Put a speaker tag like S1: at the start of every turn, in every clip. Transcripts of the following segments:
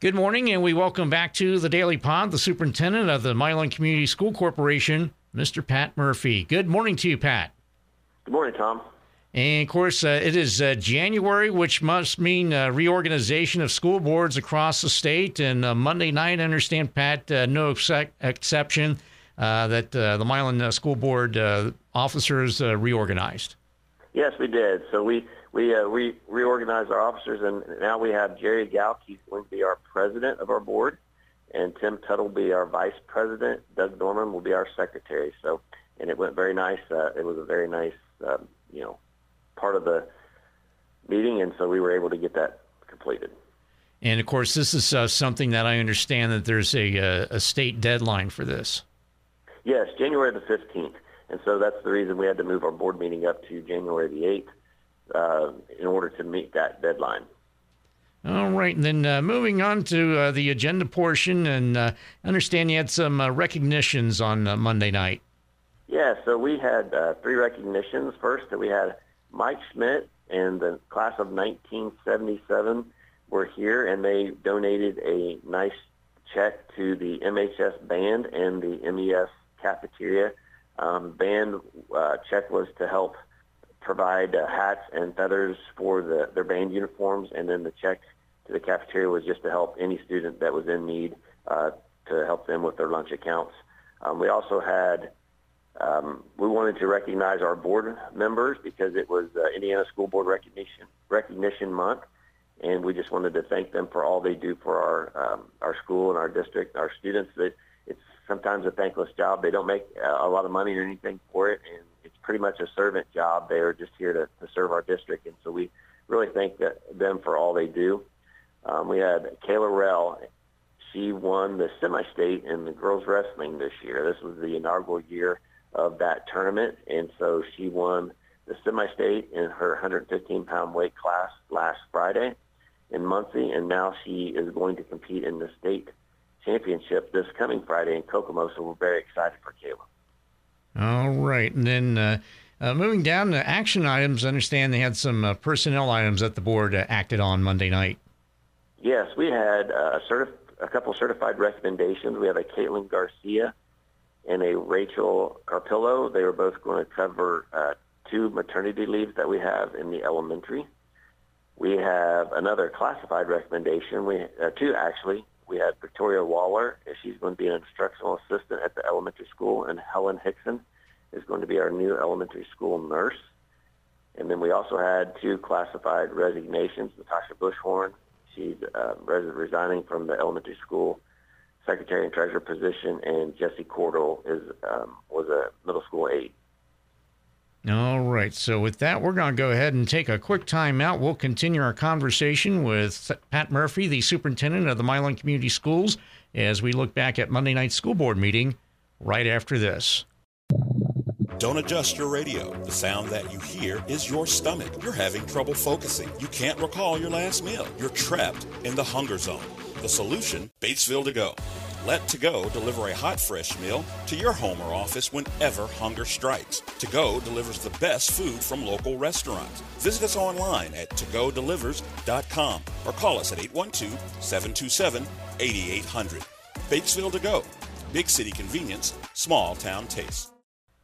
S1: Good morning, and we welcome back to the Daily Pod the superintendent of the Milan Community School Corporation, Mr. Pat Murphy. Good morning to you, Pat.
S2: Good morning, Tom.
S1: And of course, uh, it is uh, January, which must mean uh, reorganization of school boards across the state. And uh, Monday night, I understand, Pat, uh, no ex- exception, uh, that the Milan School Board officers reorganized.
S2: Yes, we did. So we we uh, re- reorganized our officers, and now we have Jerry Galk. He's going to be our president of our board, and Tim Tuttle will be our vice president. Doug Norman will be our secretary. So, and it went very nice. Uh, it was a very nice, um, you know, part of the meeting, and so we were able to get that completed.
S1: And of course, this is uh, something that I understand that there's a, a, uh, a state deadline for this.
S2: Yes, January the 15th. And so that's the reason we had to move our board meeting up to January the 8th uh, in order to meet that deadline.
S1: All right, and then uh, moving on to uh, the agenda portion, and uh, understand you had some uh, recognitions on uh, Monday night.
S2: Yeah, so we had uh, three recognitions. First, that we had Mike Schmidt and the class of 1977 were here, and they donated a nice check to the MHS band and the MES cafeteria. Um, band check was to help provide uh, hats and feathers for the, their band uniforms, and then the check to the cafeteria was just to help any student that was in need uh, to help them with their lunch accounts. Um, we also had um, we wanted to recognize our board members because it was uh, Indiana School Board Recognition Recognition Month, and we just wanted to thank them for all they do for our um, our school and our district, our students. That it's sometimes a thankless job. They don't make a lot of money or anything for it, and it's pretty much a servant job. They are just here to, to serve our district, and so we really thank them for all they do. Um, we had Kayla Rell. She won the semi-state in the girls wrestling this year. This was the inaugural year of that tournament, and so she won the semi-state in her 115-pound weight class last Friday in Muncie, and now she is going to compete in the state championship this coming Friday in Kokomo. So we're very excited for Kayla.
S1: All right. And then uh, uh, moving down to action items, I understand they had some uh, personnel items that the board uh, acted on Monday night.
S2: Yes, we had uh, a, certif- a couple certified recommendations. We have a Caitlin Garcia and a Rachel Carpillo. They were both going to cover uh, two maternity leaves that we have in the elementary. We have another classified recommendation. We two actually. We had Victoria Waller. She's going to be an instructional assistant at the elementary school, and Helen Hickson is going to be our new elementary school nurse. And then we also had two classified resignations. Natasha Bushhorn, she's uh, resigning from the elementary school secretary and treasurer position, and Jesse Cordell is um, was a middle school aide.
S1: All right. So, with that, we're going to go ahead and take a quick time out. We'll continue our conversation with Pat Murphy, the superintendent of the Milan Community Schools, as we look back at Monday night's school board meeting right after this.
S3: Don't adjust your radio. The sound that you hear is your stomach. You're having trouble focusing. You can't recall your last meal. You're trapped in the hunger zone. The solution Batesville to go. Let To Go deliver a hot, fresh meal to your home or office whenever hunger strikes. To Go delivers the best food from local restaurants. Visit us online at togodelivers.com or call us at 812 727 8800. Batesville To Go. Big city convenience, small town taste.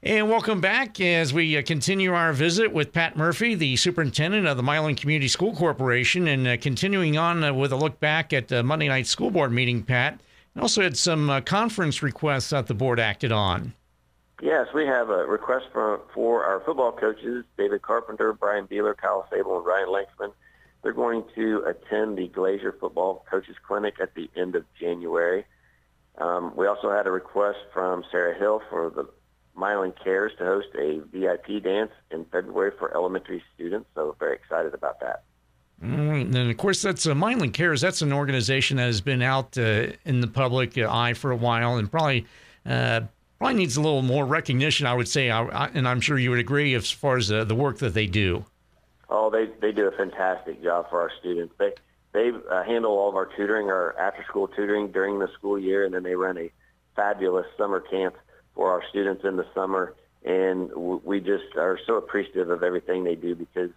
S1: And welcome back as we uh, continue our visit with Pat Murphy, the superintendent of the Milan Community School Corporation, and uh, continuing on uh, with a look back at the Monday night school board meeting, Pat. Also had some uh, conference requests that the board acted on.
S2: Yes, we have a request for, for our football coaches, David Carpenter, Brian Beeler, Kyle Sable, and Ryan Langsman. They're going to attend the Glazier Football Coaches Clinic at the end of January. Um, we also had a request from Sarah Hill for the Milan Cares to host a VIP dance in February for elementary students, so very excited about that.
S1: Mm, and of course, that's uh, Milan Cares. That's an organization that has been out uh, in the public uh, eye for a while, and probably uh, probably needs a little more recognition. I would say, I, I, and I'm sure you would agree as far as the work that they do.
S2: Oh, they they do a fantastic job for our students. They they uh, handle all of our tutoring, our after school tutoring during the school year, and then they run a fabulous summer camp for our students in the summer. And we just are so appreciative of everything they do because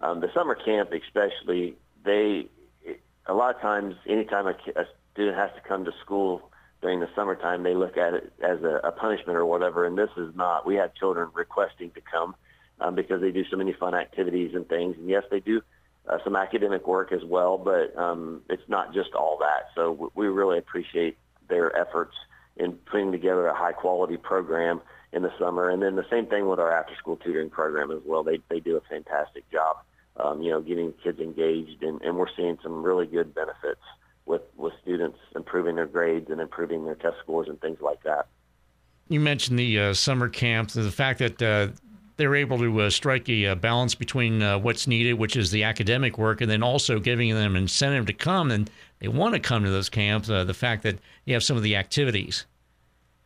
S2: um, the summer camp, especially, they a lot of times, anytime a, a student has to come to school during the summertime, they look at it as a, a punishment or whatever, and this is not. We have children requesting to come um, because they do so many fun activities and things. And yes, they do uh, some academic work as well, but um, it's not just all that. So w- we really appreciate their efforts in putting together a high quality program in the summer. And then the same thing with our after school tutoring program as well. They, they do a fantastic job, um, you know, getting kids engaged and, and we're seeing some really good benefits with, with students improving their grades and improving their test scores and things like that.
S1: You mentioned the uh, summer camp, the fact that uh, they're able to uh, strike a uh, balance between uh, what's needed, which is the academic work, and then also giving them incentive to come, and they want to come to those camps. Uh, the fact that you have some of the activities.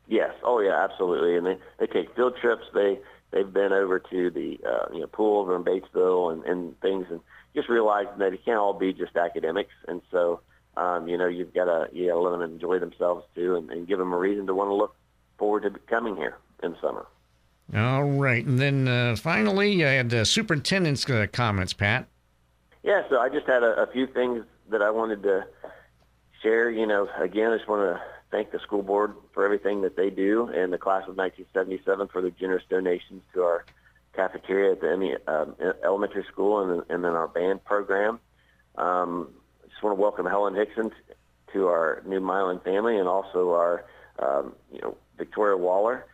S2: Yes. Oh, yeah. Absolutely. And they they take field trips. They they've been over to the uh, you know pool over in Batesville and and things, and just realizing that it can't all be just academics. And so um, you know you've got to you got to let them enjoy themselves too, and, and give them a reason to want to look forward to coming here in summer.
S1: All right, and then uh, finally, I had the superintendent's uh, comments, Pat.
S2: Yeah, so I just had a, a few things that I wanted to share. You know, again, I just want to thank the school board for everything that they do and the class of 1977 for their generous donations to our cafeteria at the um, elementary school and, and then our band program. Um, I just want to welcome Helen Hickson to our new Milan family and also our, um, you know, Victoria Waller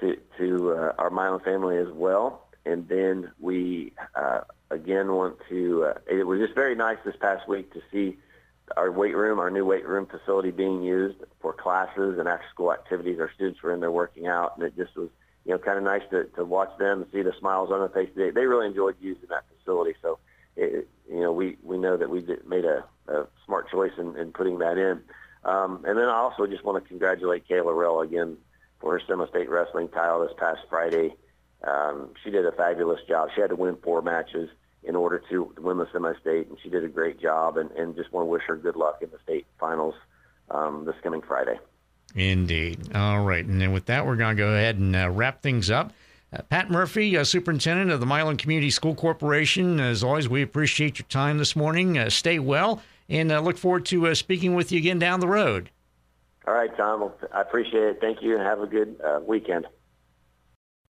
S2: to, to uh, our Milan family as well. And then we, uh, again, want to, uh, it was just very nice this past week to see our weight room, our new weight room facility being used classes and after school activities. Our students were in there working out, and it just was, you know, kind of nice to, to watch them and see the smiles on their faces. They, they really enjoyed using that facility. So, it, you know, we, we know that we did, made a, a smart choice in, in putting that in. Um, and then I also just want to congratulate Kayla Rell again for her semi-state wrestling title this past Friday. Um, she did a fabulous job. She had to win four matches in order to win the semi-state, and she did a great job. And, and just want to wish her good luck in the state finals um, this coming Friday.
S1: Indeed. All right, and then with that, we're going to go ahead and uh, wrap things up. Uh, Pat Murphy, uh, Superintendent of the Milan Community School Corporation. As always, we appreciate your time this morning. Uh, stay well, and uh, look forward to uh, speaking with you again down the road.
S2: All right, Tom. I appreciate it. Thank you, and have a good weekend.